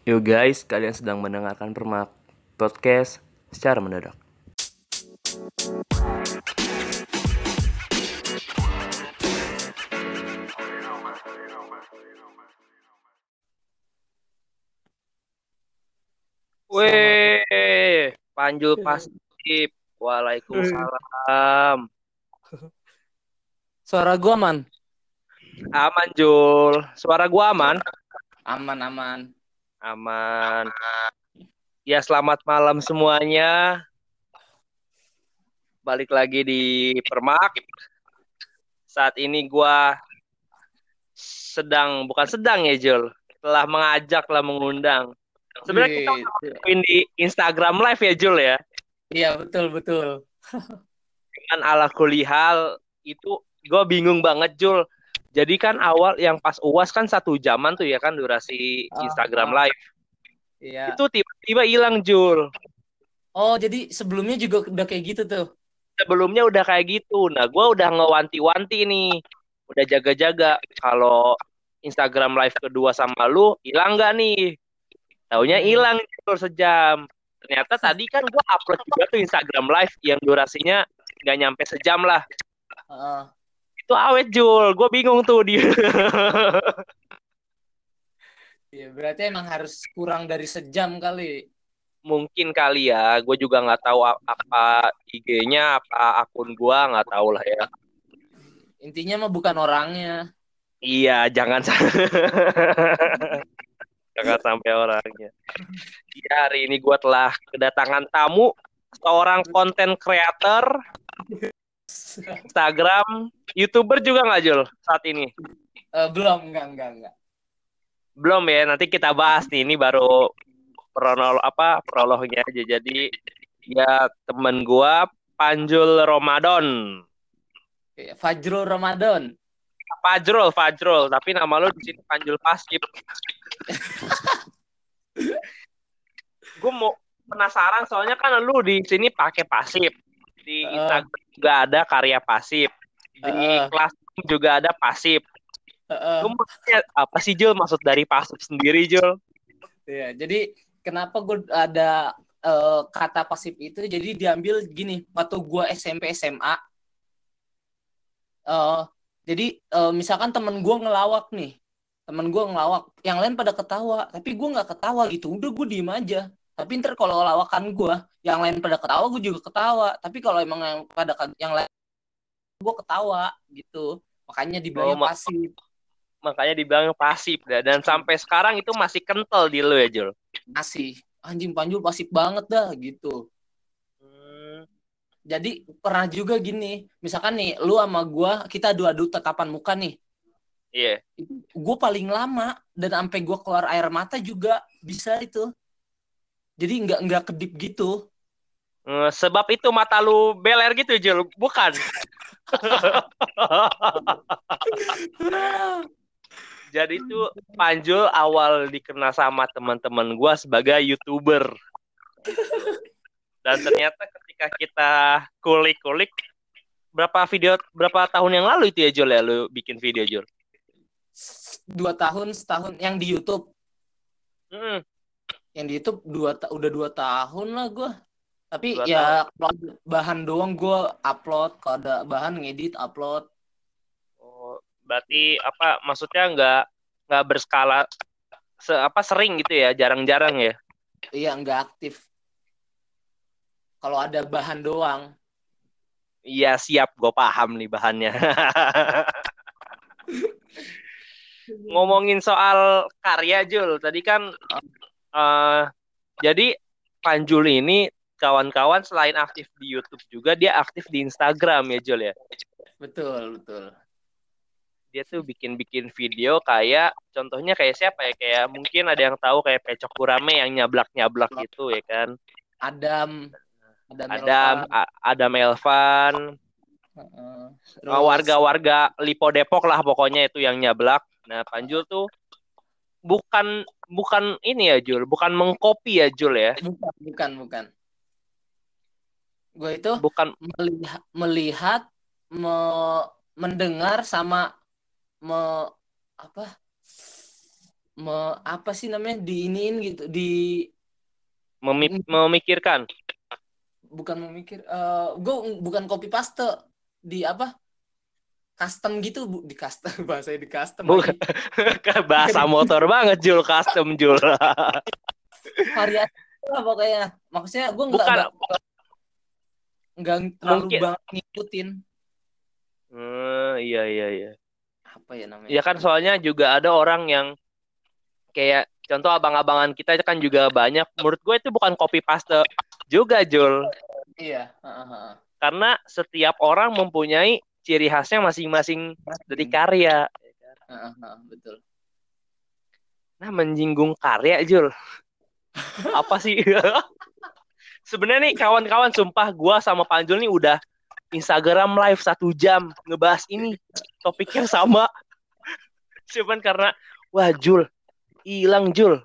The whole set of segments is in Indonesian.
Yo guys, kalian sedang mendengarkan Permak Podcast secara mendadak. Weh, Panjul Pasif. Waalaikumsalam. Suara gua aman. Aman, Jul. Suara gua aman? Aman aman. Aman. Ya, selamat malam semuanya. Balik lagi di Permak. Saat ini gua sedang, bukan sedang ya, Jul. Telah mengajak, telah mengundang. Sebenarnya kita ngelakuin di Instagram Live ya, Jul ya. Iya betul betul. kan ala kulihal itu gue bingung banget Jul. Jadi kan awal yang pas uas kan satu jaman tuh ya kan durasi Ah, Instagram ah. Live. Iya. Itu tiba-tiba hilang Jul. Oh jadi sebelumnya juga udah kayak gitu tuh. Sebelumnya udah kayak gitu. Nah gue udah ngewanti-wanti nih. Udah jaga-jaga. Kalau Instagram Live kedua sama lu hilang gak nih? Taunya Hmm. hilang Jul sejam. Ternyata tadi kan gue upload juga tuh Instagram Live yang durasinya nggak nyampe sejam lah. Heeh. Itu awet Jul. Gue bingung tuh dia. Iya berarti emang harus kurang dari sejam kali. mungkin kali ya gue juga nggak tahu apa IG-nya apa akun gue nggak tahu lah ya Intinya mah bukan orangnya. iya jangan jangan sampai orangnya Iya, hari ini gue telah kedatangan tamu seorang konten creator Instagram youtuber juga nggak Jul saat ini Eh, belum enggak enggak enggak. belum ya nanti kita bahas nih ini baru prolog apa prolognya aja jadi ya temen gue Panjul Ramadan Iya, Fajrul Ramadan. Fajrul, Fajrul, tapi nama lu di sini Panjul Pasif. gue mau penasaran soalnya kan lu di sini pakai pasif. Di. Instagram juga ada karya pasif. Di Heeh. kelas juga ada pasif. Heeh. Lu maksudnya apa sih Jul maksud dari pasif sendiri Jul? Iya, jadi kenapa gue ada eh, kata pasif itu? Jadi diambil gini, waktu gue SMP SMA, eh jadi eh, misalkan temen gue ngelawak nih, temen gue ngelawak, yang lain pada ketawa, tapi gue nggak ketawa gitu, udah gue diem aja. Tapi ntar kalau lawakan gue, yang lain pada ketawa, gue juga ketawa. Tapi kalau emang yang pada yang lain, gue ketawa gitu. Makanya dibilangnya Oh, pasif. Makanya dibilang pasif dah. Dan sampai sekarang itu masih kental di lu ya Jul. Masih anjing panjul pasif banget dah gitu. Hmm, Jadi pernah juga gini, misalkan nih lu sama gua kita adu-adu tatapan muka nih. Iya. Gue paling lama dan sampai gua keluar air mata juga bisa itu. Jadi nggak nggak kedip gitu. Eh, Sebab itu mata lu beler gitu Jul, bukan? Jadi itu Panjul awal dikenal sama teman-teman gua sebagai youtuber. Dan ternyata ketika kita kulik-kulik berapa video berapa tahun yang lalu itu ya Jul ya lu bikin video Jul? Dua tahun setahun yang di YouTube, Hmm, yang di YouTube dua ta- udah dua tahun lah gua. Tapi Dua ya kalau ada bahan doang gua upload, kalau ada bahan ngedit upload. oh, berarti apa maksudnya nggak nggak berskala se apa sering gitu ya, jarang-jarang ya? Iya nggak aktif. Kalau ada bahan doang. Iya siap, gue paham nih bahannya. Ngomongin soal karya Jul, tadi kan eh jadi Panjul ini kawan-kawan selain aktif di YouTube juga dia aktif di Instagram ya Jul ya. Betul betul. Dia tuh bikin-bikin video kayak contohnya kayak siapa ya? Kayak mungkin ada yang tahu kayak Pecok Kurame yang nyablak-nyablak gitu ya kan. Adam Adam Adam Elvan. Adam Elvan, Terus- warga-warga Lipo Depok lah pokoknya itu yang nyablak. Nah, Panjul tuh bukan bukan ini ya Jul, bukan mengcopy ya Jul ya. bukan bukan bukan. Gue itu Bukan. melihat melihat me- mendengar sama me, apa? Me, apa sih namanya? Diinin gitu di Memi- memikirkan. bukan memikir eh gue bukan copy paste di apa custom gitu bu di custom bahasanya di custom Bukan. Bahasa motor banget Jul custom Jul. variasi lah pokoknya maksudnya gue nggak nggak- terlalu Mungkin. banget ngikutin Hmm, iya iya iya. apa ya namanya Ya kan soalnya juga ada orang yang kayak contoh abang-abangan kita kan juga banyak. Menurut gue itu bukan copy paste juga Jul. iya heeh, heeh. Karena setiap orang mempunyai ciri khasnya masing-masing dari karya. Heeh, heeh, betul Nah, menyinggung karya, Jul. Apa sih? Sebenarnya nih kawan-kawan, sumpah gua sama Panjul nih udah Instagram live satu jam ngebahas ini topiknya sama. Cuman karena wah Jul hilang Jul.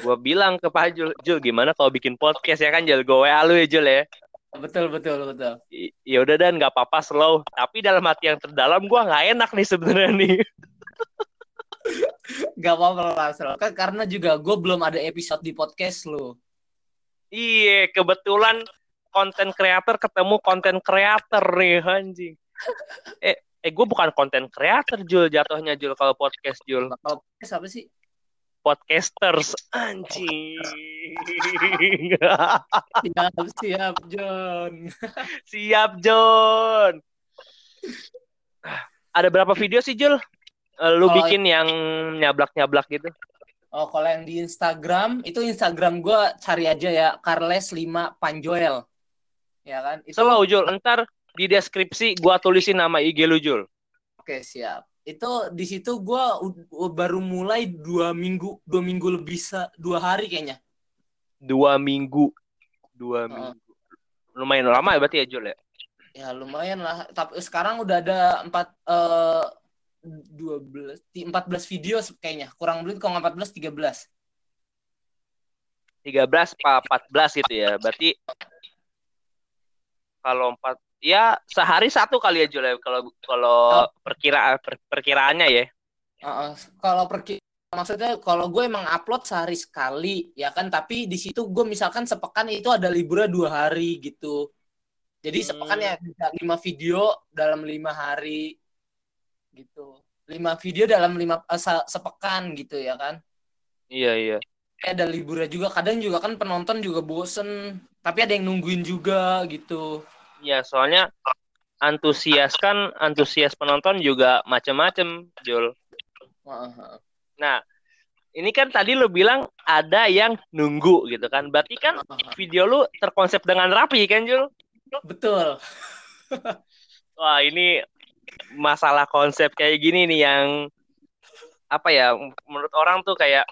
Gua bilang ke Panjul, Jul gimana kalau bikin podcast ya kan Jul, gue WA lu ya Jul ya. Betul betul betul Ya udah dan nggak apa-apa slow. Tapi dalam hati yang terdalam gua nggak enak nih sebenarnya nih. Gak apa-apa lah Sel. Kan karena juga gue belum ada episode di podcast lu Iya, kebetulan konten kreator ketemu konten kreator nih anjing. Eh, eh gue bukan konten kreator Jul jatuhnya Jul kalau podcast Jul. kalau podcast apa sih Podcasters anjing. siap siap John Siap John. Ada berapa video sih Jul? Eh, Lu Kalau- bikin yang nyablak-nyablak gitu. oh kalau yang di Instagram itu Instagram gue cari aja ya Carles 5 Panjoel ya kan itu Slow Jul, ntar di deskripsi gua tulisin nama IG lu Jul. oke siap itu di situ gue baru mulai dua minggu dua minggu lebih dua hari kayaknya Dua minggu. Dua Oh. minggu. Lumayan lama ya berarti ya Jul ya? ya lumayan lah tapi sekarang udah ada empat eh dua belas empat belas video kayaknya kurang lebih kalau empat belas tiga belas 13 apa 14 gitu ya. Berarti kalau 4 ya sehari satu kali ya Jul ya kalau kalau perkiraan per- perkiraannya ya. Heeh. kalau pergi maksudnya kalau gue emang upload sehari sekali ya kan tapi di situ gue misalkan sepekan itu ada liburnya dua hari gitu jadi Hmm. sepekan ya bisa lima video dalam lima hari gitu lima video dalam lima se- sepekan gitu ya kan Iya iya. Ada liburnya juga kadang juga kan penonton juga bosen tapi ada yang nungguin juga gitu Ya soalnya antusias kan antusias penonton juga macam-macam Jul. Nah, ini kan tadi lu bilang ada yang nunggu gitu kan. Berarti kan video lu terkonsep dengan rapi kan Jul? betul Wah, ini masalah konsep kayak gini nih yang apa ya menurut orang tuh kayak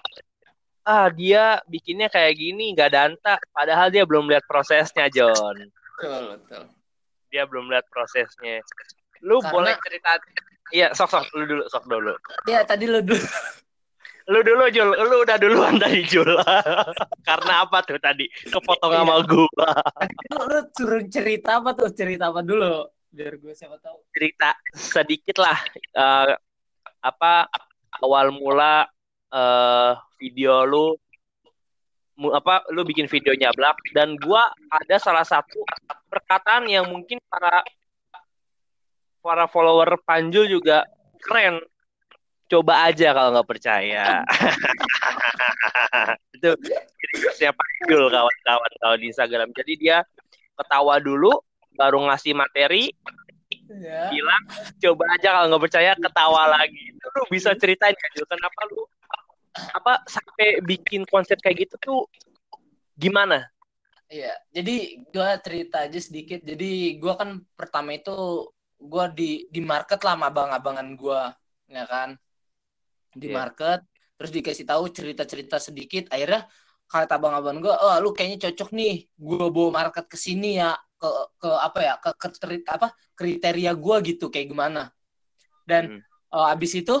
ah dia bikinnya kayak gini nggak danta padahal dia belum lihat prosesnya John betul betul dia belum lihat prosesnya. Lu Karena- boleh cerita. Iya sok sok. Lu dulu sok dulu. Ya tadi lo dulu. Lu dulu Jul. Lu udah duluan tadi Jul. Karena apa tuh tadi? Kepotong Iya. sama gua. Lu, lu suruh cerita apa tuh? Cerita apa dulu? Biar gue siapa tahu. Cerita sedikit lah. Eh, apa awal mula eh video lu apa lu bikin videonya Black dan gua ada salah satu perkataan yang mungkin para para follower Panjul juga keren. Coba aja kalau nggak percaya. Itu siapa Panjul kawan-kawan kalau di Instagram. Jadi dia ketawa dulu baru ngasih materi ya bilang coba aja kalau nggak percaya ketawa lagi. Itu lu bisa ceritain kan Jul kenapa lu apa sampai bikin konsep kayak gitu tuh gimana Iya, jadi gue cerita aja sedikit. Jadi gue kan pertama itu gue di di market lah sama abang-abangan gue, ya kan? Di Iya. market, terus dikasih tahu cerita-cerita sedikit. Akhirnya kata abang-abang gue, oh lu kayaknya cocok nih, gue bawa market ke sini ya, ke ke apa ya, ke, ke apa kriteria gue gitu kayak gimana. Dan Hmm. eh, abis itu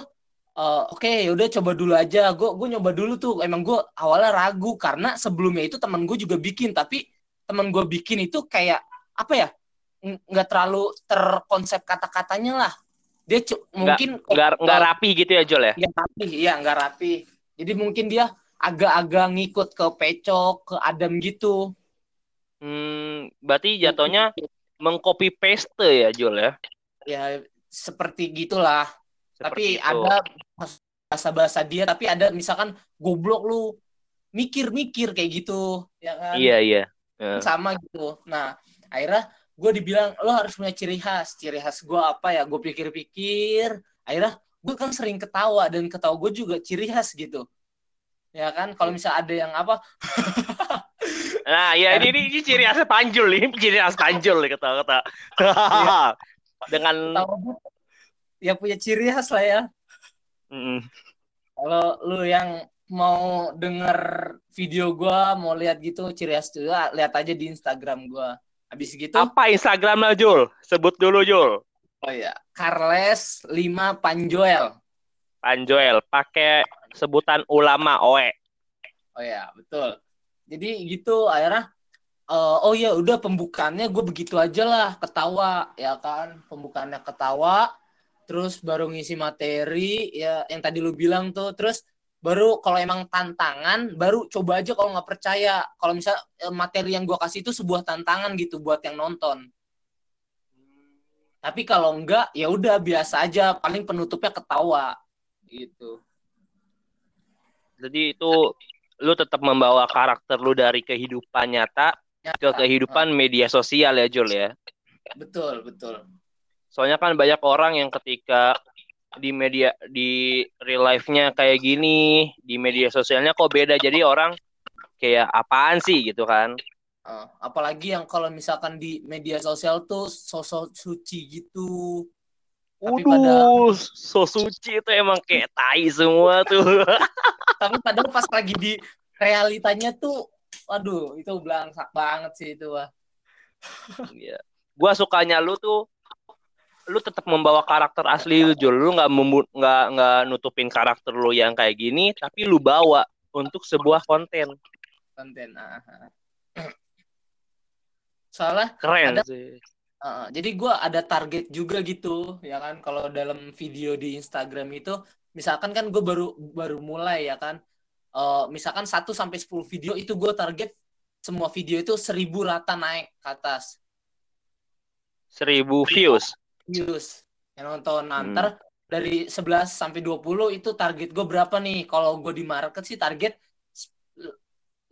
eh, oke yaudah coba dulu aja gue gue nyoba dulu tuh emang gue awalnya ragu karena sebelumnya itu teman gue juga bikin tapi teman gue bikin itu kayak apa ya ng- nggak terlalu terkonsep kata-katanya lah dia cu- mungkin nggak nggak rapi gitu ya Jol ya nggak rapi iya nggak rapi Jadi mungkin dia agak-agak ngikut ke Pecok, ke Adam gitu. Hmm, berarti jatuhnya mengcopy paste ya Jul ya. Ya seperti gitulah. tapi Seperti itu. ada bahasa-bahasa dia tapi ada misalkan goblok lu mikir-mikir kayak gitu ya kan? Iya iya. Eh, sama gitu. Nah akhirnya gue dibilang lo harus punya ciri khas. Ciri khas gue apa ya? Gue pikir-pikir. Akhirnya gue kan sering ketawa dan ketawa gue juga ciri khas gitu. Ya kan? Kalau misalnya ada yang apa? Nah, ya ini, ini, ini ciri khasnya Panjul. Ini ciri khas Panjul nih kata-kata. Dengan ketawa ya punya ciri khas lah ya Mm, kalau lu yang mau denger video gue mau lihat gitu ciri khas juga lihat aja di Instagram gue habis gitu apa Instagram lah Jul? Sebut dulu Jul. Oh ya, Carles 5 Panjoel. Panjoel pakai sebutan ulama oe. Oh ya, betul. Jadi gitu akhirnya eh, oh ya udah pembukaannya gue begitu aja lah ketawa ya kan pembukaannya ketawa terus baru ngisi materi ya yang tadi lu bilang tuh. Terus baru kalau emang tantangan baru coba aja kalau nggak percaya. Kalau misal eh, materi yang gue kasih itu sebuah tantangan gitu buat yang nonton. Tapi kalau enggak ya udah biasa aja. Paling penutupnya ketawa gitu. Jadi itu lu tetap membawa karakter lu dari kehidupan nyata ke kehidupan media sosial ya Jul ya. betul betul Soalnya kan banyak orang yang ketika di media di real life-nya kayak gini, di media sosialnya kok beda. Jadi orang kayak apaan sih gitu kan. Uh, apalagi yang kalau misalkan di media sosial tuh sosok suci gitu. Tapi Waduh, so suci itu emang kayak tai semua tuh. Tapi padahal pas lagi di realitanya tuh, waduh, itu belangsak banget sih itu, wah. Iya. Gua sukanya lu tuh lu tetap membawa karakter asli lu Jul. Lu nggak nggak nggak nutupin karakter lu yang kayak gini, tapi lu bawa untuk sebuah konten. Konten. ah. Soalnya, Keren Ada- sih. uh, jadi gua ada target juga gitu, ya kan? Kalau dalam video di Instagram itu, misalkan kan gue baru baru mulai ya kan. Uh, misalkan 1 sampai 10 video itu gue target semua video itu 1000 rata naik ke atas. Seribu views. Views yang nonton Hmm. nanti dari 11 sampai 20 itu target gue berapa nih kalau gue di market sih target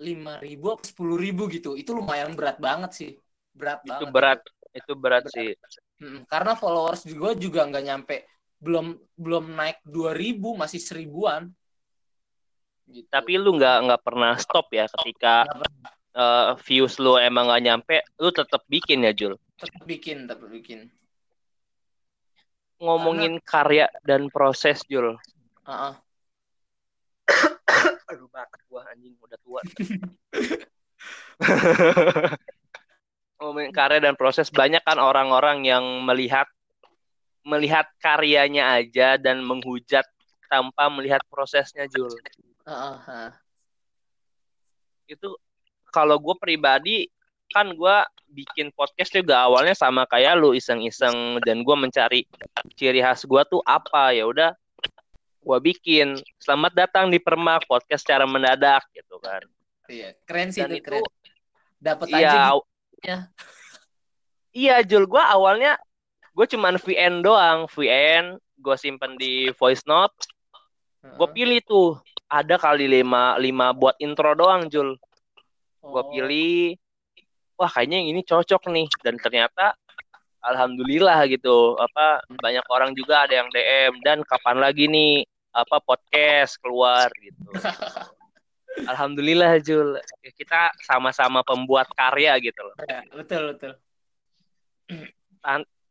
5.000 atau 10.000 gitu itu lumayan berat banget sih berat Itu banget berat. Itu berat Berat. sih. Mm, karena followers gue juga nggak nyampe belum belum naik 2000 masih seribuan gitu. Tapi lu nggak nggak pernah stop ya ketika eh, views lu emang nggak nyampe, lu tetap bikin ya Jul. tetap bikin tetap bikin Ngomongin karya dan proses Jul. Heeh. Aduh bakat gua anjing udah tua. Ngomongin karya dan proses banyak kan orang-orang yang melihat melihat karyanya aja dan menghujat tanpa melihat prosesnya Jul. Heeh, heeh. Itu kalau gue pribadi kan gue bikin podcast juga awalnya sama kayak lu iseng-iseng dan gue mencari ciri khas gue tuh apa. Ya udah gue bikin. Selamat datang di Permak podcast secara mendadak gitu kan. Iya keren sih dan itu keren. Dapat aja iya gitu. Aw- ya. iya Jul gue awalnya gue cuman VN doang. VN gue simpen di voice note. Gue pilih tuh. Ada kali lima lima buat intro doang Jul. Gue Oh. pilih wah kayaknya yang ini cocok nih. Dan ternyata alhamdulillah gitu apa banyak orang juga ada yang DM dan kapan lagi nih apa podcast keluar? gitu. Alhamdulillah Jul. Kita sama-sama pembuat karya gitu loh. Ya, betul betul.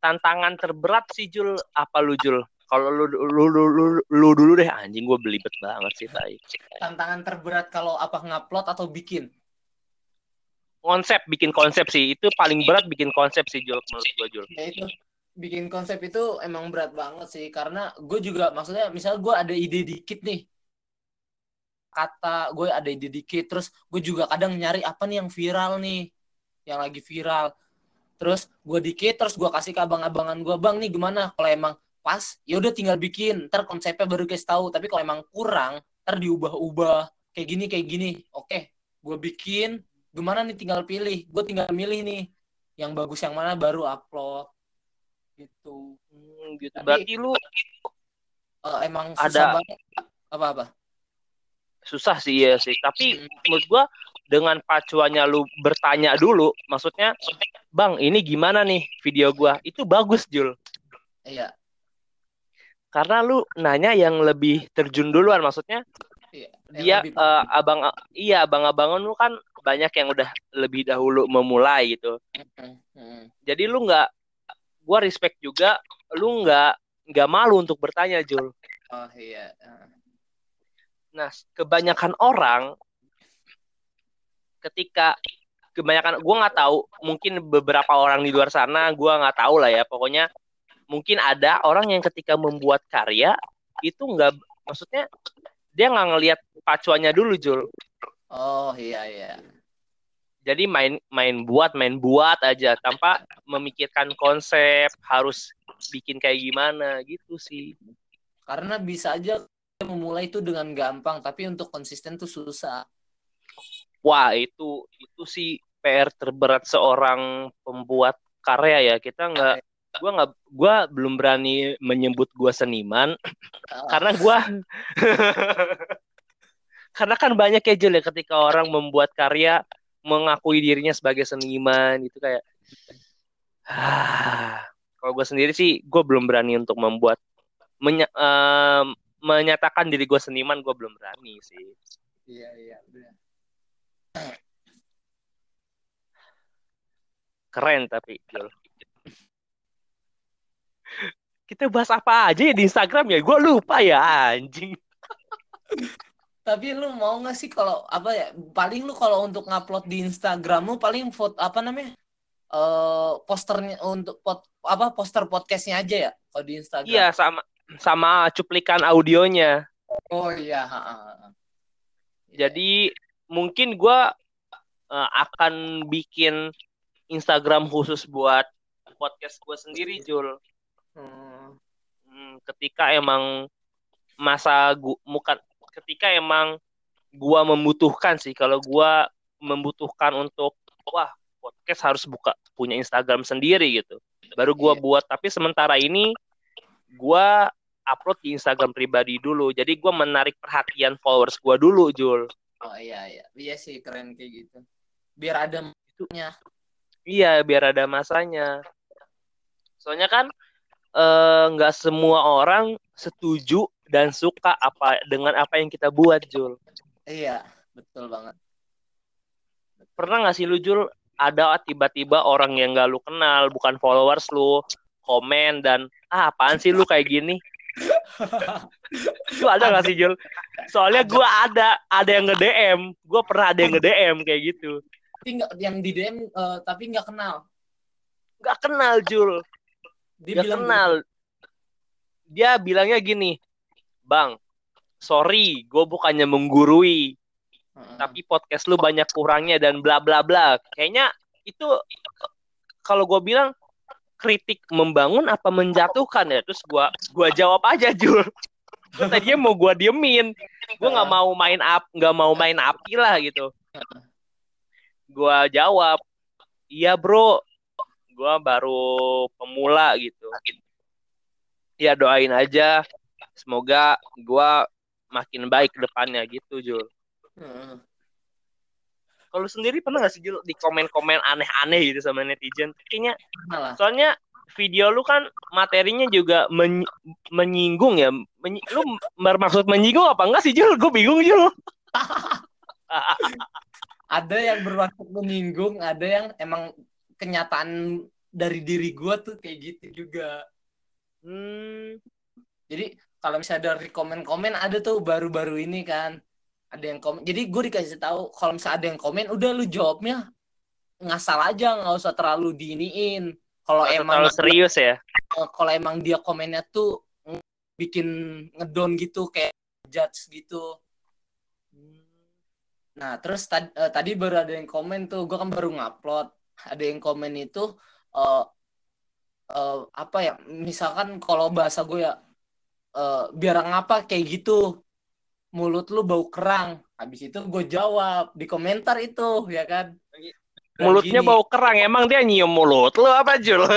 Tantangan terberat sih Jul. Apa lu Jul? Kalau lu, lu, lu, lu, lu dulu deh. Anjing gue belibet banget sih tai. Tantangan terberat kalau apa ngupload atau bikin konsep bikin konsep sih. Itu paling berat bikin konsep sih Jul menurut gue Jul. Ya itu bikin konsep itu emang berat banget sih. Karena gue juga maksudnya misal gue ada ide dikit nih kata gue ada ide dikit terus gue juga kadang nyari apa nih yang viral nih yang lagi viral. Terus gue dikit terus gue kasih ke abang-abangan gue bang nih gimana? Kalau emang pas ya udah tinggal bikin. Ntar konsepnya baru guys tahu. Tapi kalau emang kurang ntar diubah-ubah. Kayak gini kayak gini. Oke gue bikin gimana nih tinggal pilih? Gue tinggal milih nih. Yang bagus yang mana baru upload. Gitu. Hmm, gitu. Tapi- Berarti lu Eh, emang Ada- susah banget. Apa apa? Susah sih ya sih. Tapi menurut gua dengan pacuannya lu bertanya dulu, maksudnya, Bang, ini gimana nih video gua? Itu bagus, Jul. iya. Karena lu nanya yang lebih terjun duluan, maksudnya iya dia lebih- eh, abang iya abang-abangan lu kan banyak yang udah lebih dahulu memulai gitu. Jadi lu nggak, gua respect juga, lu nggak nggak malu untuk bertanya, Jul. oh iya Nah, kebanyakan orang ketika kebanyakan gua nggak tahu, mungkin beberapa orang di luar sana gua nggak tahu lah ya. Pokoknya mungkin ada orang yang ketika membuat karya itu nggak, maksudnya dia nggak ngelihat pacuannya dulu, Jul. oh iya iya Jadi main main buat main buat aja tanpa memikirkan konsep harus bikin kayak gimana gitu sih. karena bisa aja memulai itu dengan gampang tapi untuk konsisten tuh susah Wah, itu itu sih PR terberat seorang pembuat karya ya. Kita nggak gua nggak gua belum berani menyebut gua seniman Ah, karena gua karena kan banyak ya Jul ya ketika orang membuat karya mengakui dirinya sebagai seniman itu kayak ah, kalau gue sendiri sih gue belum berani untuk membuat menya- em, menyatakan diri gue seniman gue belum berani sih. Iya iya benar. keren tapi kita bahas apa aja ya di Instagram ya? Gue lupa ya anjing Tapi lu mau nggak sih kalau apa ya? Paling lu kalau untuk ngupload di Instagram lu paling foto apa namanya? Eh posternya untuk pot apa poster podcastnya aja ya kalau di Instagram. iya sama sama cuplikan audionya Oh iya. ha. Jadi mungkin gue akan bikin Instagram khusus buat podcast gue sendiri, Jul. Hmm. Hmm, ketika emang masa gua bukan ketika emang gua membutuhkan sih kalau gua membutuhkan untuk wah podcast harus buka punya Instagram sendiri gitu. Baru gua Iya. buat tapi sementara ini gua upload di Instagram pribadi dulu. Jadi gua menarik perhatian followers gua dulu, Jul. Oh iya iya. Iya sih keren kayak gitu. Biar ada maknya. Iya, biar ada masanya. Soalnya kan eh, nggak semua orang setuju dan suka apa dengan apa yang kita buat, Jul. Iya, betul banget. Pernah nggak sih lu, Jul, ada tiba-tiba orang yang nggak lu kenal, bukan followers lu, komen dan ah apaan sih lu kayak gini? Lu ada nggak sih, Jul? Soalnya gua ada, ada yang nge-DM. Gua pernah ada yang nge-DM kayak gitu. Tapi nggak yang di DM eh, tapi nggak kenal. Nggak kenal, Jul. Dia Dia bilang kenal. Dia bilangnya gini, Bang, sorry, gue bukannya menggurui, tapi podcast lu banyak kurangnya dan bla bla bla. Kayaknya itu kalau gue bilang kritik membangun apa menjatuhkan ya. Terus gua gua jawab aja Jul. Gua tadinya mau gua diemin, gue nggak mau main up, nggak mau main api lah gitu. Gua jawab, iya bro, gua baru pemula gitu. Ya doain aja, semoga gua makin baik ke depannya gitu Jul. Heeh. Kalau sendiri pernah gak sih Jul di komen-komen aneh-aneh gitu sama netizen? Kayaknya Kenal lah. soalnya video lu kan materinya juga men- menyinggung ya. Menyi- lu bermaksud menyinggung apa enggak sih Jul? Gue bingung Jul. Ada yang bermaksud menyinggung, ada yang emang kenyataan dari diri gua tuh kayak gitu juga. Hmm, Jadi kalau misalnya dari komen-komen ada tuh baru-baru ini kan ada yang komen. Jadi gue dikasih tahu kalau misalnya ada yang komen, udah lu jawabnya ngasal aja, nggak usah terlalu diiniin. Kalau emang terlalu serius ya. eh, kalau emang dia komennya tuh bikin ngedon gitu kayak judge gitu. Nah, terus tad- eh, tadi baru ada yang komen tuh, gue kan baru ngupload. Ada yang komen itu eh eh, apa ya? Misalkan kalau bahasa gue ya eh, biar ngapa? kayak gitu. mulut lu bau kerang. Habis itu gue jawab di komentar itu ya kan? Mulutnya Gini. bau kerang, emang dia nyium mulut lu apa Jul?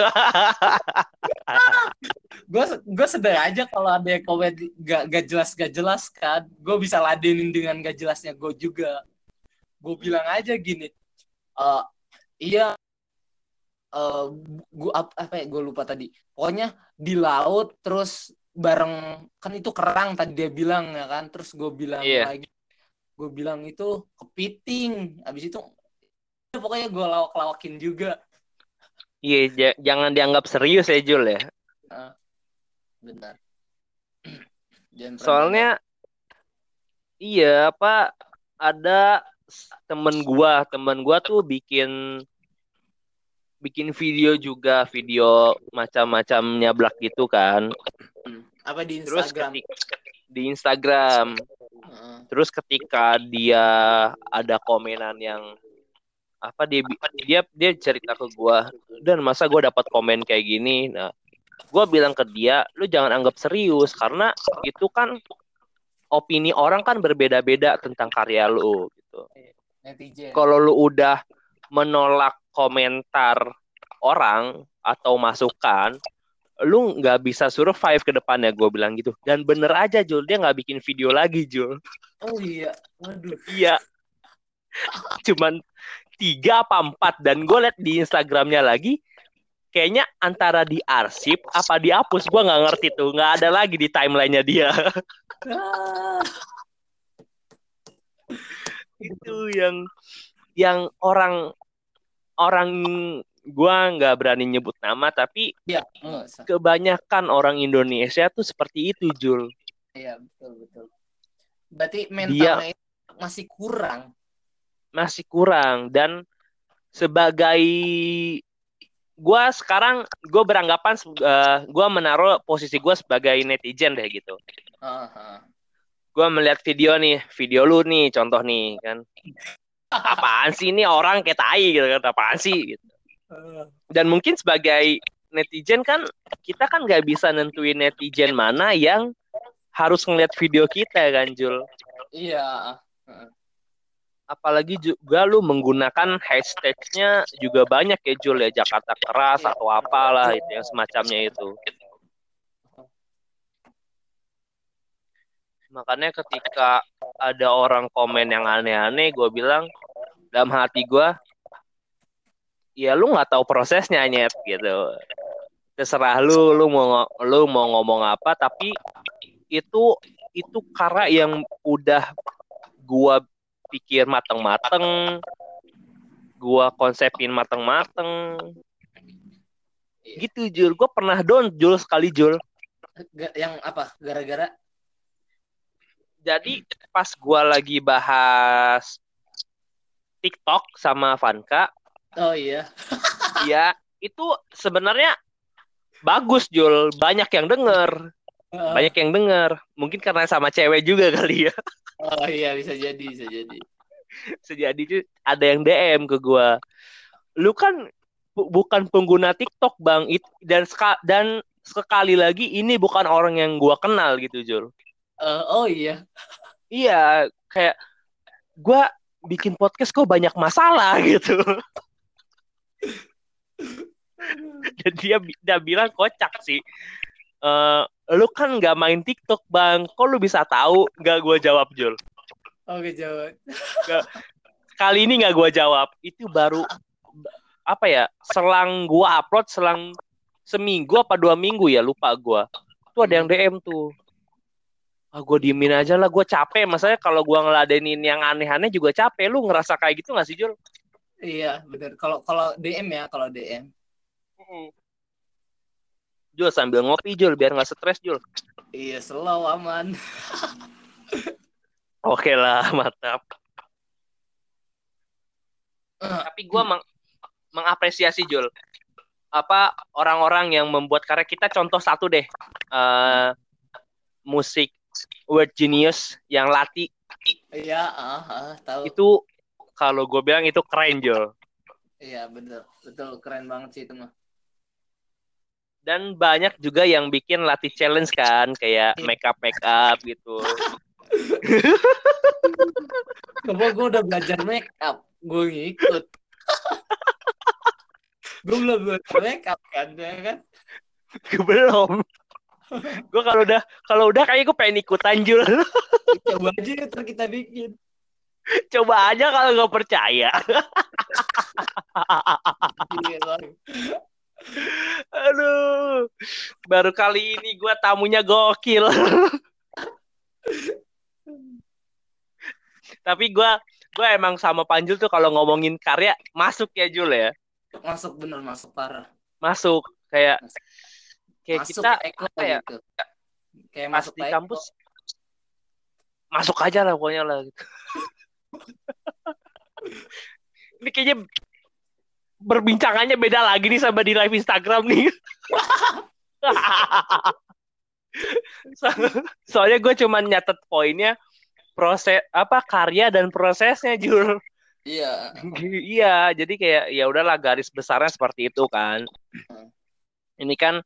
gue gue sedang aja kalau ada yang komen gak, gak jelas gak jelas kan. Gue bisa ladenin dengan gak jelasnya gue juga. Gue bilang aja gini eh iya eh gua ap- apa ya gue lupa tadi. Pokoknya di laut terus bareng kan itu kerang tadi dia bilang ya kan terus gue bilang Iya. lagi gue bilang itu kepiting habis itu pokoknya gue lawak-lawakin juga Iya, ja- jangan dianggap serius ya Jul ya. benar Jangan pernah Soalnya iya apa ada temen gua, temen gua tuh bikin bikin video juga, video macam-macam nyablak gitu kan. Apa di Terus Instagram ketik di Instagram. Terus ketika dia ada komenan yang apa dia dia dia cerita ke gua dan masa gua dapat komen kayak gini. Nah, gua bilang ke dia, lu jangan anggap serius karena itu kan opini orang kan berbeda-beda tentang karya lu gitu. netizen Kalau lu udah menolak komentar orang atau masukan, lu nggak bisa survive ke depannya gue bilang gitu. Dan bener aja Jul, dia nggak bikin video lagi Jul. oh iya. Waduh. Iya. Cuman tiga apa empat. Dan gue liat di Instagramnya lagi kayaknya antara diarsip apa dihapus. Gue nggak ngerti tuh. Nggak ada lagi di timelinenya dia. Itu yang yang orang orang gue nggak berani nyebut nama tapi ya kebanyakan orang Indonesia tuh seperti itu Jul. Iya betul betul. Berarti mentalnya itu masih kurang. Masih kurang dan sebagai gua sekarang gue beranggapan uh, gue menaruh posisi gue sebagai netizen deh gitu. Aha. gue melihat video nih video lu nih contoh nih kan. Apaan sih ini orang kayak tai gitu kan. Apaan sih gitu. Dan mungkin sebagai netizen kan kita kan nggak bisa nentuin netizen mana yang harus ngeliat video kita kan Jul? Iya. Apalagi juga lu menggunakan hashtagnya juga banyak ya Jul ya. Jakarta keras Iya. atau apalah itu yang semacamnya itu. Makanya ketika ada orang komen yang aneh-aneh gue bilang dalam hati gue ya lu nggak tahu prosesnya nyet gitu terserah lu lu mau lu mau ngomong apa tapi itu itu karena yang udah gua pikir mateng-mateng, gua konsepin mateng-mateng. Gitu Jul, gua pernah down Jul sekali Jul. Yang apa gara-gara Jadi pas gua lagi bahas TikTok sama Vanka, oh iya ya itu sebenarnya bagus Jul, banyak yang denger, banyak yang denger. Mungkin karena sama cewek juga kali ya. oh iya bisa jadi bisa jadi Sejadi tuh ada yang DM ke gua. Lu kan bu- bukan pengguna TikTok, Bang. It, dan seka- dan sekali lagi ini bukan orang yang gua kenal gitu, Jul. Eh, oh iya Iya, kayak gua bikin podcast kok banyak masalah gitu. Dan dia, dia bilang kocak sih. Eh, lu kan nggak main TikTok, Bang. Kok lu bisa tahu? Nggak gua jawab, Jul. oke jawab kali ini nggak gua jawab itu baru apa ya selang gua upload selang seminggu apa dua minggu ya lupa gua tuh ada yang DM tuh ah gua diemin aja lah gua capek masanya kalau gua ngeladenin yang aneh-aneh juga capek lu ngerasa kayak gitu nggak sih Jul iya benar kalau kalau DM ya kalau DM Jul sambil ngopi Jul biar nggak stres Jul. Iya slow aman. Oke lah mantap. Tapi gua meng mengapresiasi Jul. Apa orang-orang yang membuat karya. Kita contoh satu deh. Eh musik Word Genius yang Lati. Iya ah, ah, tahu. Itu kalau gue bilang itu keren Jul iya betul betul keren banget sih itu mah dan banyak juga yang bikin Lati challenge kan kayak Iya. make up make up gitu Coba gue udah belajar make up, gue ngikut. gue belum belajar make up kan, ya kan? belum gue kalau udah kalau udah kayak gue pengen ikutan Jul Coba aja ntar kita bikin. Coba aja kalau nggak percaya. Aduh. Baru kali ini gue tamunya gokil. Tapi gue gue emang sama Panjul tuh kalau ngomongin karya masuk ya Jul ya? Masuk bener, masuk parah. masuk. Kayak kayak masuk kita apa ya? gitu. Kayak masuk di kampus masuk aja lah pokoknya lah gitu. Ini kayaknya berbincangannya beda lagi nih sama di live Instagram nih. So- soalnya gue cuman nyatet poinnya proses apa karya dan prosesnya Jul. Iya. iya jadi kayak ya udahlah garis besarnya seperti itu kan. Ini kan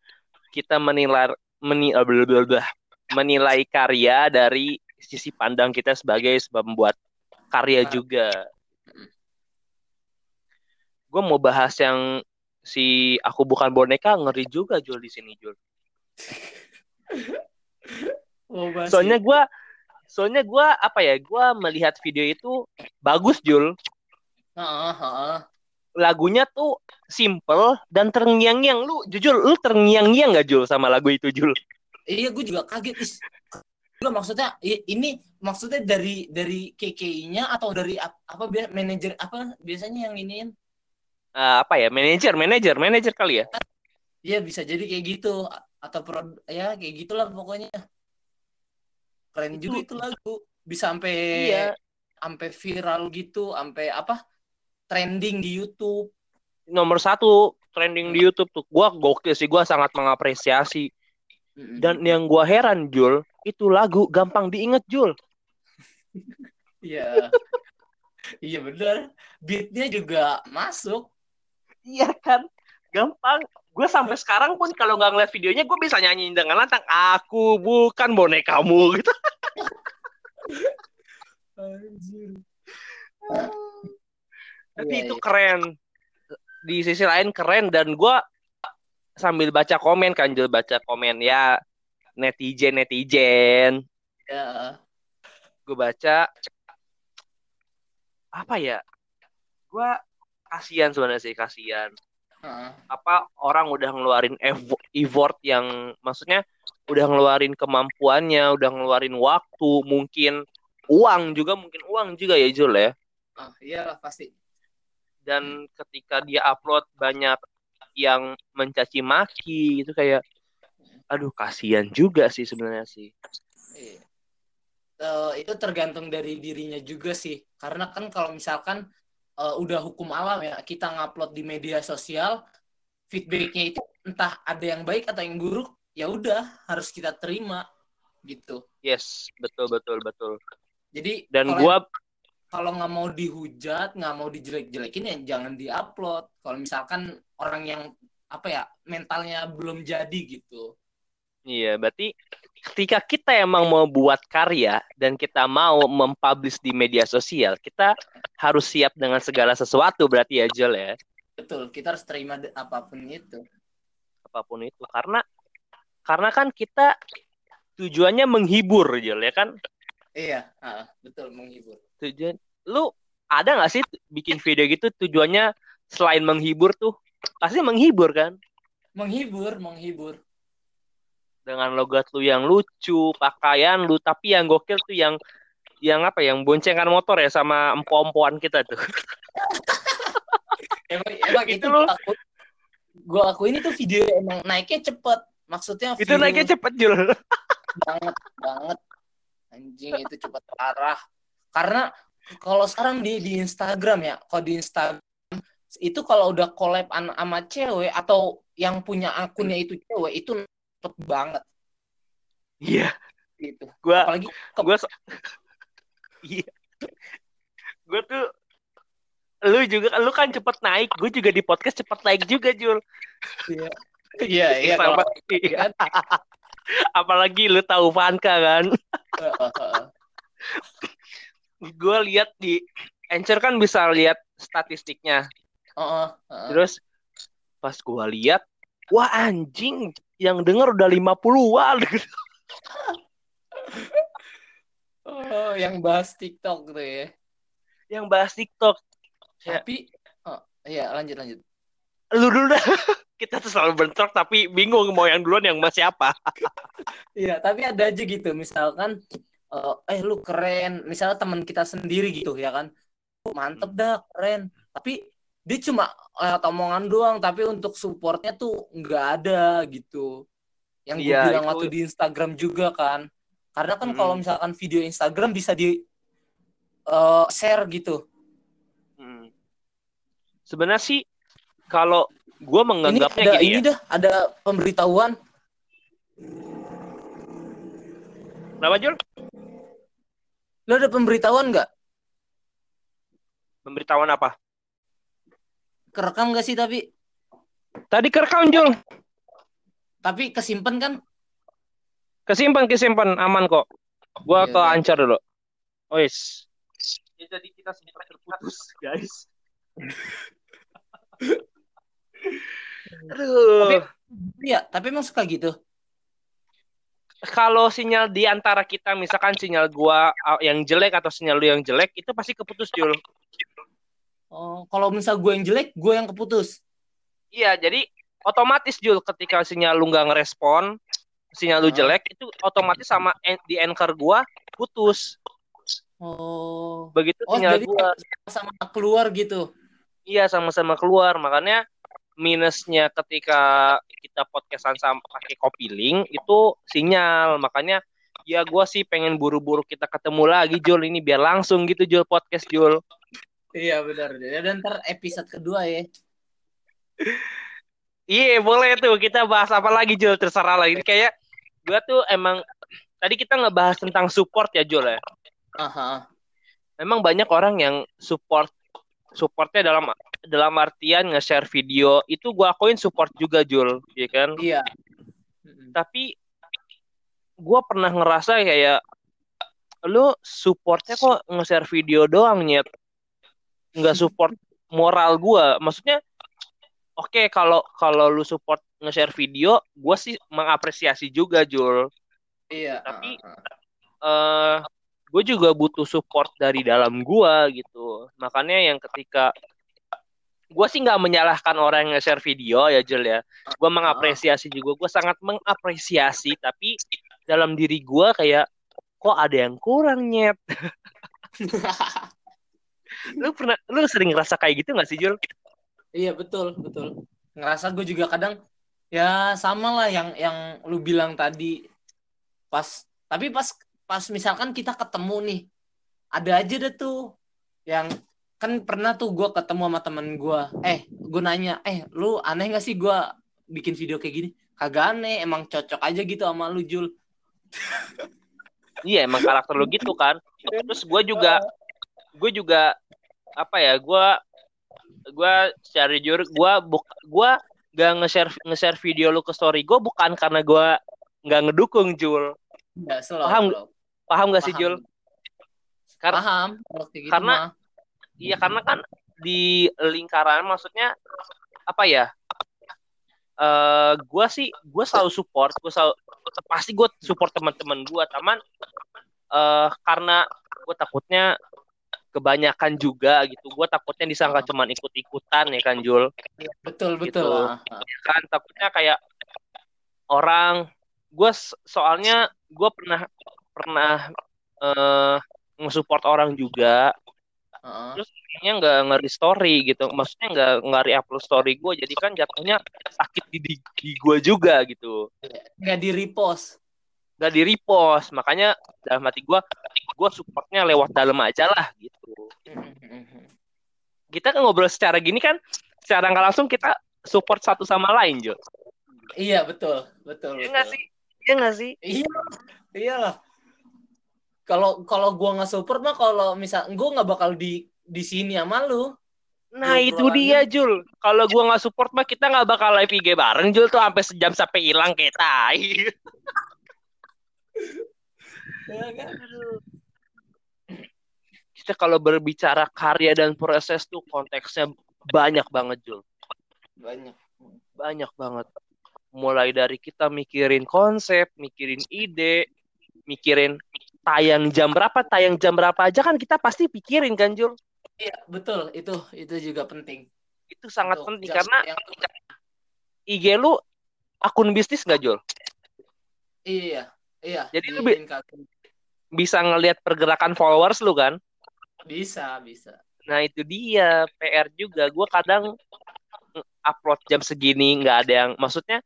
kita menilai meni, menilai karya dari sisi pandang kita sebagai pembuat karya Nah. juga gue mau bahas yang si aku bukan boneka ngeri juga Jul di sini Jul masih. soalnya gue soalnya gue apa ya gue melihat video itu bagus Jul lagunya tuh simple dan terngiang-ngiang lu jujur lu terngiang-ngiang gak Jul sama lagu itu Jul Iya, gue juga kaget. Is. Juga maksudnya ini maksudnya dari dari KKI-nya atau dari ap- apa biasa manajer apa biasanya yang iniin? Eh, apa ya manajer manajer manajer kali ya Iya, bisa jadi kayak gitu atau pro ya kayak gitulah pokoknya. Keren juga Itu- itu lagu. Bisa sampai iya sampai viral gitu, sampai apa? Trending di YouTube. nomor satu trending di YouTube tuh gua gokil sih gua sangat mengapresiasi Mm-mm. dan yang gua heran Jul itu lagu gampang diinget Jul Iya. Iya benar. Beatnya juga masuk. iya kan gampang gue sampai sekarang pun kalau nggak ngeliat videonya gue bisa nyanyiin dengan lantang aku bukan bonekamu gitu Anjir. tapi Iya, itu iya. keren di sisi lain keren dan gue sambil baca komen kan Jul baca komen ya netizen netizen Ya. gue baca apa ya gue kasihan sebenarnya sih kasihan apa orang udah ngeluarin effort yang maksudnya udah ngeluarin kemampuannya udah ngeluarin waktu mungkin uang juga mungkin uang juga ya Jul ya Ah, iyalah pasti. dan ketika dia upload banyak yang mencaci maki itu kayak aduh kasihan juga sih sebenarnya sih Iya. Eh, itu tergantung dari dirinya juga sih. Karena kan kalau misalkan eh, udah hukum alam ya, kita ngupload di media sosial, feedbacknya itu entah ada yang baik atau yang buruk, ya udah harus kita terima gitu. yes betul betul betul Jadi dan kalau gua kalau nggak mau dihujat, nggak mau dijelek-jelekin ya jangan diupload. Kalau misalkan orang yang apa ya mentalnya belum jadi gitu. Iya, berarti ketika kita emang mau buat karya dan kita mau mempublish di media sosial, kita harus siap dengan segala sesuatu berarti ya Jol ya, Betul, kita harus terima apa pun itu. apa pun itu. Karena karena kan kita tujuannya menghibur Jol ya kan? Iya, ah, betul menghibur. Tujuan lu ada nggak sih bikin video gitu tujuannya selain menghibur tuh pasti menghibur kan? Menghibur, menghibur. Dengan logat lu yang lucu, pakaian lu, tapi yang gokil tuh yang yang apa yang boncengan motor ya sama empo-empoan kita tuh. Emang, emang Itu itu, lu- gua aku, akuin itu video emang naiknya cepet. Maksudnya Itu naiknya cepet Jul. banget banget. Anjing itu cepet parah. Karena kalau sekarang di di Instagram ya, kalau di Instagram itu kalau udah collab sama cewek atau yang punya akunnya itu cewek itu cepet banget Iya, gitu. gua Apalagi gue iya gue tuh lu juga lu kan cepet naik gue juga di podcast cepet naik juga Jul iya iya kalau Sama- iya. apalagi lu tahu Vanka kan gue lihat di Anchor kan bisa lihat statistiknya. Heeh, heeh. Terus pas gue lihat, wah anjing yang denger udah 50-an. Oh, yang bahas TikTok tuh ya. yang bahas TikTok. Ya. Tapi oh, iya lanjut lanjut. Lu dulu dah. Kita tuh selalu bentrok tapi bingung mau yang duluan yang masih apa. Iya, tapi ada aja gitu. Misalkan eh, eh lu keren, misalnya teman kita sendiri gitu ya kan. "Oh, Mantep dah, keren. Tapi dia cuma lewat omongan doang, tapi untuk supportnya tuh nggak ada gitu. Yang gue Iya, bilang itu- waktu di Instagram juga kan. Karena kan kalau Mm-mm. misalkan video Instagram bisa di eh, share gitu. Hmm. Sebenarnya sih kalau gue Ini menganggapnya ada gini ini ya. dah, ada pemberitahuan. Kenapa Jul? Lo ada pemberitahuan nggak? Pemberitahuan apa? Kerekam nggak sih tapi? Tadi kerekam Jul. Tapi kesimpan kan? Kesimpan kesimpan aman kok. Gua Iya, ke iya. Ancar dulu. Wis. Ya, jadi kita sempat terputus, guys. Aduh. Iya, tapi emang suka gitu. Kalau sinyal di antara kita misalkan sinyal gua uh, yang jelek atau sinyal lu yang jelek itu pasti keputus Jul. Oh, kalau misal gue yang jelek, gue yang keputus. Iya, jadi otomatis Jul ketika sinyal lu nggak ngerespon, sinyal lu jelek itu otomatis sama di anchor gua putus. Oh, Begitu oh sinyal jadi gua sama keluar gitu. iya sama-sama keluar. Makanya minusnya ketika kita podcastan sama pakai copy link itu sinyal. Makanya ya gua sih pengen buru-buru kita ketemu lagi Jul ini biar langsung gitu Jul podcast Jul. Iya benar. Ya dan ntar episode kedua ya. Iya boleh tuh kita bahas apa lagi Jul terserah lah ini kayak gua tuh emang tadi kita ngebahas tentang support ya Jul ya. Aha. Memang banyak orang yang support supportnya dalam dalam artian nge-share video itu gua akuin support juga Jul, ya kan? Iya. Tapi gua pernah ngerasa kayak lu supportnya kok nge-share video doang nyet, nggak support moral gua. Maksudnya oke kalau kalau lu support nge-share video, gua sih mengapresiasi juga Jul. Iya. Tapi- ah, ah. eh gue juga butuh support dari dalam gua gitu. Makanya yang ketika gue sih nggak menyalahkan orang yang nge-share video ya Jul ya. Gue mengapresiasi juga. Gue sangat mengapresiasi. Tapi dalam diri gua kayak kok ada yang kurang nyet. Lu pernah, lu sering ngerasa kayak gitu gak sih Jul? Iya betul betul. Ngerasa gue juga kadang ya sama lah yang yang lu bilang tadi pas tapi pas pas misalkan kita ketemu nih ada aja deh tuh yang kan pernah tuh gue ketemu sama temen gue eh gue nanya eh lu aneh gak sih gue bikin video kayak gini kagak aneh emang cocok aja gitu sama lu Jul Iya emang karakter lu gitu kan. Terus gue juga, gue juga apa ya? Gue, gue secara jujur, gue buk, gue gak nge-share nge-share video lu ke story gue bukan karena gue nggak ngedukung Jul. ya slow, Paham slow. Paham gak sih. Jul? Kar- paham gitu karena-. Iya karena kan di lingkaran maksudnya apa ya? Eh gue sih gue selalu support, gue selalu pasti gue support teman-teman gue, taman eh karena gue takutnya kebanyakan juga gitu. Gue takutnya disangka cuman ikut-ikutan ya kan Jul. betul gitu. betul ah, ah. Kan takutnya kayak orang gue soalnya gue pernah pernah eh nge-support orang juga Ah, ah. kayaknya nggak ngeri story gitu maksudnya nggak nggak upload story gue jadi kan jatuhnya sakit di di, di gue juga gitu nggak di repost nggak di repost makanya dalam hati gue gue supportnya lewat dalam aja lah gitu. Kita kan ngobrol secara gini kan secara nggak langsung kita support satu sama lain Jo. Iya betul betul. iya nggak sih? Iya nggak sih? Iya iyalah. Kalau kalau gua nggak support mah kalau misal gua nggak bakal di di sini sama lu. nah Di itu dia Jul. Kalau gue nggak support mah kita nggak bakal live IG bareng Jul tuh. Sampai sejam sampai hilang kayak tai Ya kan? Kita kalau berbicara karya dan proses tuh konteksnya banyak banget Jul. Banyak. Banyak banget. Mulai dari kita mikirin konsep mikirin ide mikirin tayang jam berapa tayang jam berapa aja kan kita pasti pikirin kan Jul? Iya betul. Itu itu juga penting. Itu sangat penting karena yang- IG lu akun bisnis nggak Jul? Iya iya. Jadi di lu bi- bisa ngelihat pergerakan followers lu kan bisa bisa Nah itu dia PR juga. Gue kadang upload jam segini nggak ada yang, maksudnya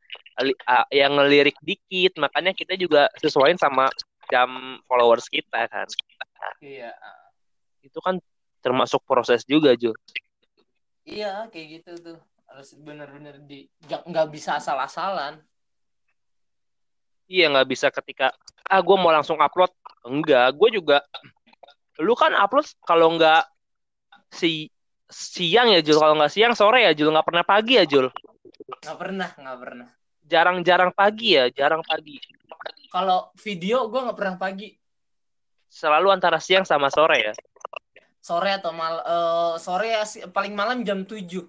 yang ngelirik dikit. Makanya kita juga sesuaiin sama jam followers kita kan. iya Itu kan termasuk proses juga Jul. iya kayak gitu tuh harus bener-bener di nggak bisa asal-asalan Iya nggak bisa ketika ah gue mau langsung upload. Enggak, gue juga. Lu kan upload kalau nggak si siang ya Jul. Kalau nggak siang sore ya Jul. Nggak pernah pagi ya Jul. nggak pernah nggak pernah Jarang-jarang pagi ya, jarang pagi. kalau video gue nggak pernah pagi Selalu antara siang sama sore ya. sore atau mal eh, sore ya paling malam jam 7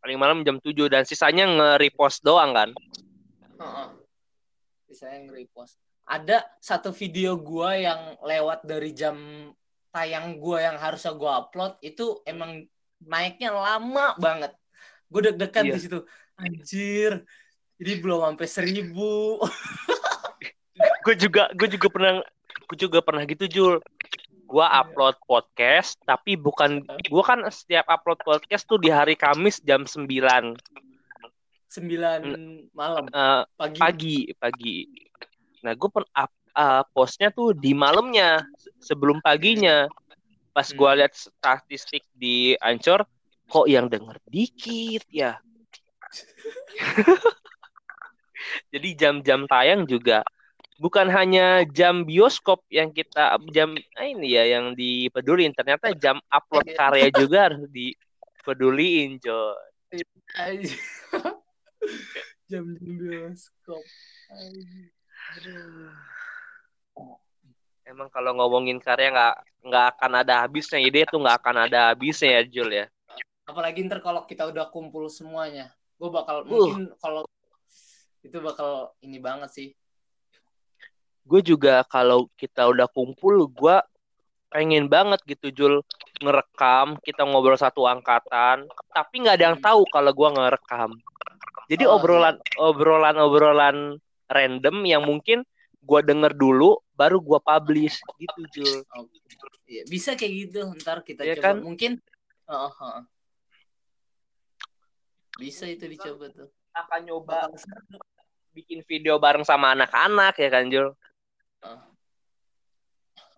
paling malam jam 7 dan sisanya nge-repost doang kan. Heeh. Bisa yang repost. Ada satu video gua yang lewat dari jam tayang gua yang harusnya gua upload itu emang naiknya lama banget. Gue deg-degan Iya. di situ. Anjir. Jadi belum sampai seribu. Gue juga gue juga pernah gue juga pernah gitu Jul. Gua Iya. upload podcast tapi bukan gua kan setiap upload podcast tuh di hari Kamis jam 9 eh, Sembilan malam pagi. pagi pagi. Nah, gue pen up, uh, postnya tuh di malamnya se- sebelum paginya. Pas Hmm. gua lihat statistik di Ancor kok yang denger dikit ya. Jadi jam-jam tayang juga bukan hanya jam bioskop yang kita jam ah, ini ya yang dipeduliin ternyata jam upload Iya. karya juga harus dipeduliin Jo. Anjir. Jam-jam bioskop. Anjir. Emang kalau ngomongin karya nggak nggak akan ada habisnya ide tuh nggak akan ada habisnya ya Jul ya. apalagi ntar kalau kita udah kumpul semuanya gue bakal Uh. mungkin kalau itu bakal ini banget sih Gue juga kalau kita udah kumpul gue pengen banget gitu Jul ngerekam kita ngobrol satu angkatan tapi nggak ada yang tahu kalau gua ngerekam. Jadi Oh, obrolan obrolan obrolan random yang mungkin gua denger dulu baru gua publish gitu Jul. Iya, bisa kayak gitu ntar kita Iya coba kan? mungkin Heeh, heeh. bisa itu dicoba tuh Akan nyoba bikin video bareng sama anak-anak ya kan Jul.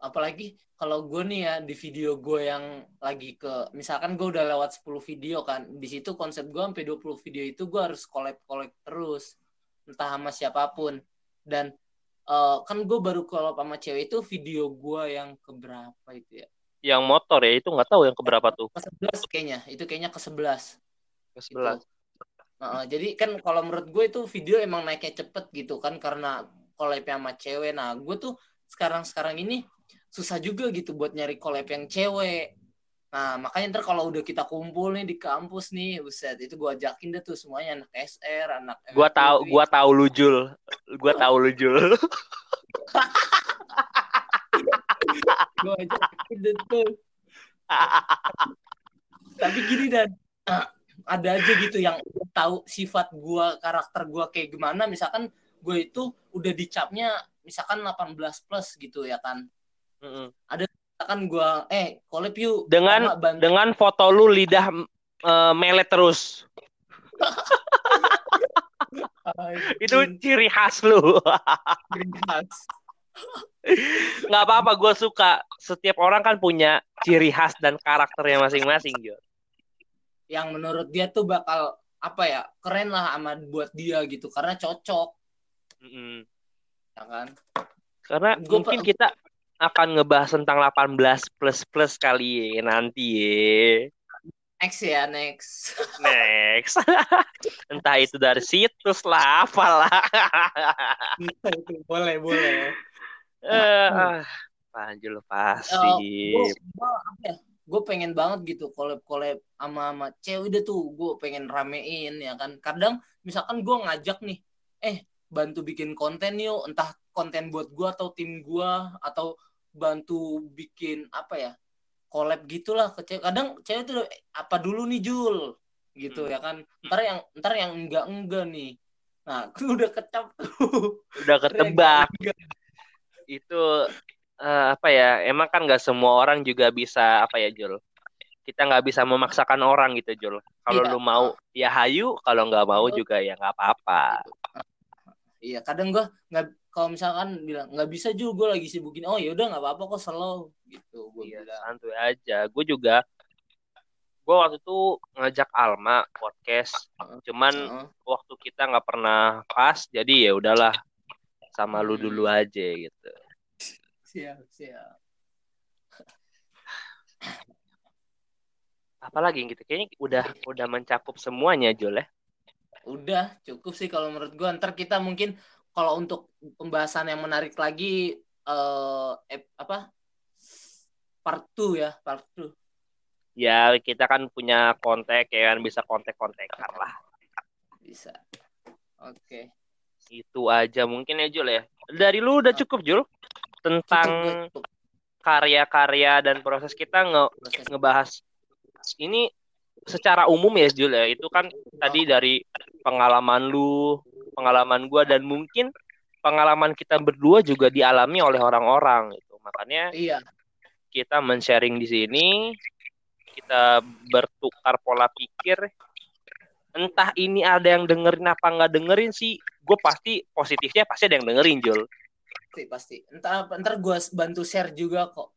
apalagi kalau gue nih ya di video gue yang lagi ke misalkan gue udah lewat 10 video kan di situ konsep gue sampai 20 video itu gue harus collab collab terus entah sama siapa pun dan eh, kan gue baru collab sama cewek itu video gue yang keberapa itu ya Yang motor ya itu nggak tahu yang keberapa tuh. ke 11 kayaknya itu kayaknya ke 11 Ke sebelah. Heeh, jadi kan kalau menurut gue itu video emang naiknya cepet gitu kan karena collab sama cewek. Nah, gue tuh sekarang-sekarang ini susah juga gitu buat nyari collab yang cewek. Nah, makanya ntar kalau udah kita kumpul nih di kampus nih, buset, itu gue ajakin deh tuh semuanya anak SR, anak Gua tahu MFPB. gua tahu lu Jul. Gua tahu lu Jul. Gua ajakin deh tuh. Tapi gini dan ada aja gitu yang tahu sifat gua, karakter gua kayak gimana. Misalkan gue itu udah dicapnya misalkan 18 plus gitu ya kan. Mm-mm. Misalkan gua eh collab yuk Dengan- Dengan foto lu lidah eh, melet terus. Itu ciri khas lu. khas. nggak apa-apa gue suka setiap orang kan punya ciri khas dan karakternya masing-masing Jo yang menurut dia tuh bakal apa ya keren lah sama buat dia gitu karena cocok Mm-mm. ya kan karena Gua mungkin kita akan ngebahas tentang 18 plus plus kali ya nanti ya next ya next. Next. Entah itu dari situs lah apalah. Boleh boleh. Eh, gue Pasif. apa ya? Gue pengen banget gitu collab collab sama sama cewek deh tuh gue pengen ramein ya kan. Kadang misalkan gue ngajak nih eh bantu bikin konten yuk entah konten buat gue atau tim gue atau bantu bikin apa ya collab gitulah ke cewek kadang cewek tuh apa dulu nih Jul gitu Hmm. ya kan ntar yang ntar yang enggak enggak nih nah udah kecap tuh Udah ketebak. Itu eh, apa ya? Emang kan nggak semua orang juga bisa apa ya, Jul? Kita nggak bisa memaksakan orang gitu, Jul. Kalau Iya. lu mau ya hayu, kalau nggak mau juga ya nggak apa-apa. Iya, kadang gua nggak kalau misalkan bilang nggak bisa juga gue lagi sibukin. Oh ya udah nggak apa-apa kok slow gitu gue Iya, bilang. santuy aja. Gue juga gue waktu itu ngajak Alma podcast, cuman Heeh. waktu kita nggak pernah pas, jadi ya udahlah sama lu Hmm. dulu aja gitu. siap, siap. Apalagi yang gitu, kayaknya udah udah mencakup semuanya Jul ya. Udah cukup sih kalau menurut gua. Ntar kita mungkin kalau untuk pembahasan yang menarik lagi eh ep- apa? Part 2 ya, part 2. Ya kita kan punya kontak ya kan bisa kontak-kontakan lah. Bisa. Oke. Itu aja mungkin ya Jul ya. Dari lu udah cukup Jul tentang karya-karya dan proses kita nge Proses. ngebahas ini secara umum ya Jul ya. Itu kan tadi dari pengalaman lu, pengalaman gua dan mungkin pengalaman kita berdua juga dialami oleh orang-orang itu. Makanya Iya, kita men-sharing di sini, kita bertukar pola pikir. Entah ini ada yang dengerin apa nggak dengerin sih, gue pasti positifnya pasti ada yang dengerin Jul. pasti pasti. Ntar ntar gua bantu share juga kok.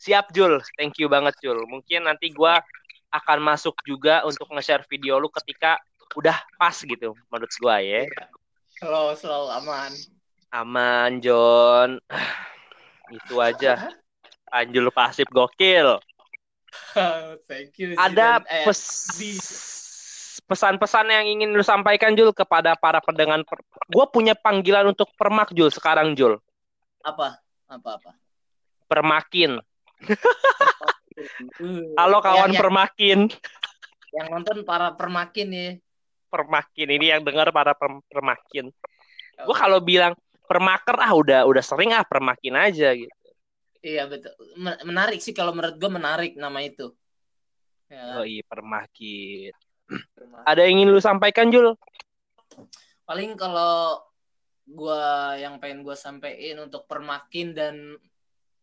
Siap Jul, thank you banget Jul. Mungkin nanti gue akan masuk juga untuk nge-share video lu ketika udah pas gitu menurut gue ya. Slow, slow, aman. Aman John. Itu aja. Anjul pasif gokil. Thank you. ada. Eh, pes pesan-pesan yang ingin lu sampaikan Jul kepada para pendengar per... gue punya panggilan untuk permak Jul sekarang Jul apa? Apa apa? permakin halo kawan yang, yang, permakin yang nonton para permakin ya. permakin ini yang dengar para per- permakin gue kalau bilang permaker ah udah udah sering ah permakin aja gitu Iya betul. Men- Menarik sih kalau menurut gue menarik nama itu. Ya, oh iya permakin permakin. ada yang ingin lu sampaikan Jul Paling kalau gua yang pengen gua sampein untuk permakin dan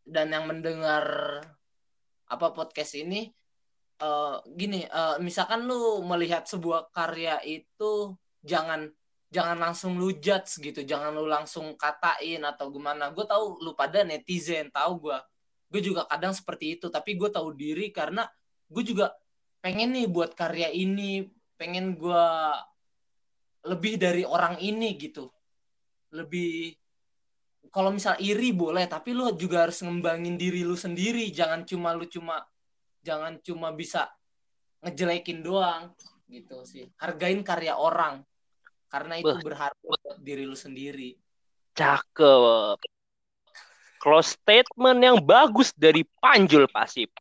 dan yang mendengar apa podcast ini eh, gini eh, misalkan lu melihat sebuah karya itu jangan jangan langsung lu judge gitu jangan lu langsung katain atau gimana. Gue tahu lu pada netizen tahu gua. Gue juga kadang seperti itu tapi gue tahu diri karena gue juga pengen nih buat karya ini pengen gua lebih dari orang ini gitu. Lebih kalau misal iri boleh tapi lu juga harus ngembangin diri lu sendiri. Jangan cuma lu cuma jangan cuma bisa ngejelekin doang gitu sih. Hargain karya orang. Karena itu berharga buat diri lu sendiri. Cakep. Close statement yang bagus dari Panjul Pasif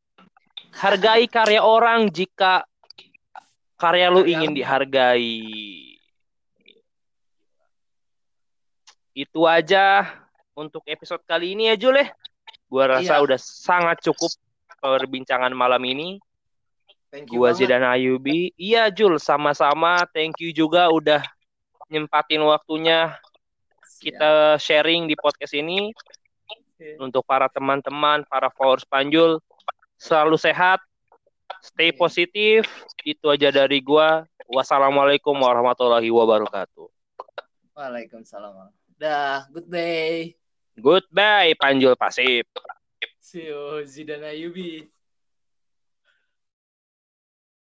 hargai karya orang jika karya lu Karya ingin dihargai. Itu aja untuk episode kali ini ya Jul ya. Gua rasa Iya. udah sangat cukup perbincangan malam ini. thank you Gua banget Zidan Ayubi. Iya Jul, sama-sama. Thank you juga udah nyempatin waktunya kita sharing di podcast ini Iya. untuk para teman-teman, para followers Panjul selalu sehat, stay Iya. positif. Itu aja dari gua. Wassalamualaikum warahmatullahi wabarakatuh. Waalaikumsalam dah good day Goodbye Panjul Pasif. see you Zidan Ayubi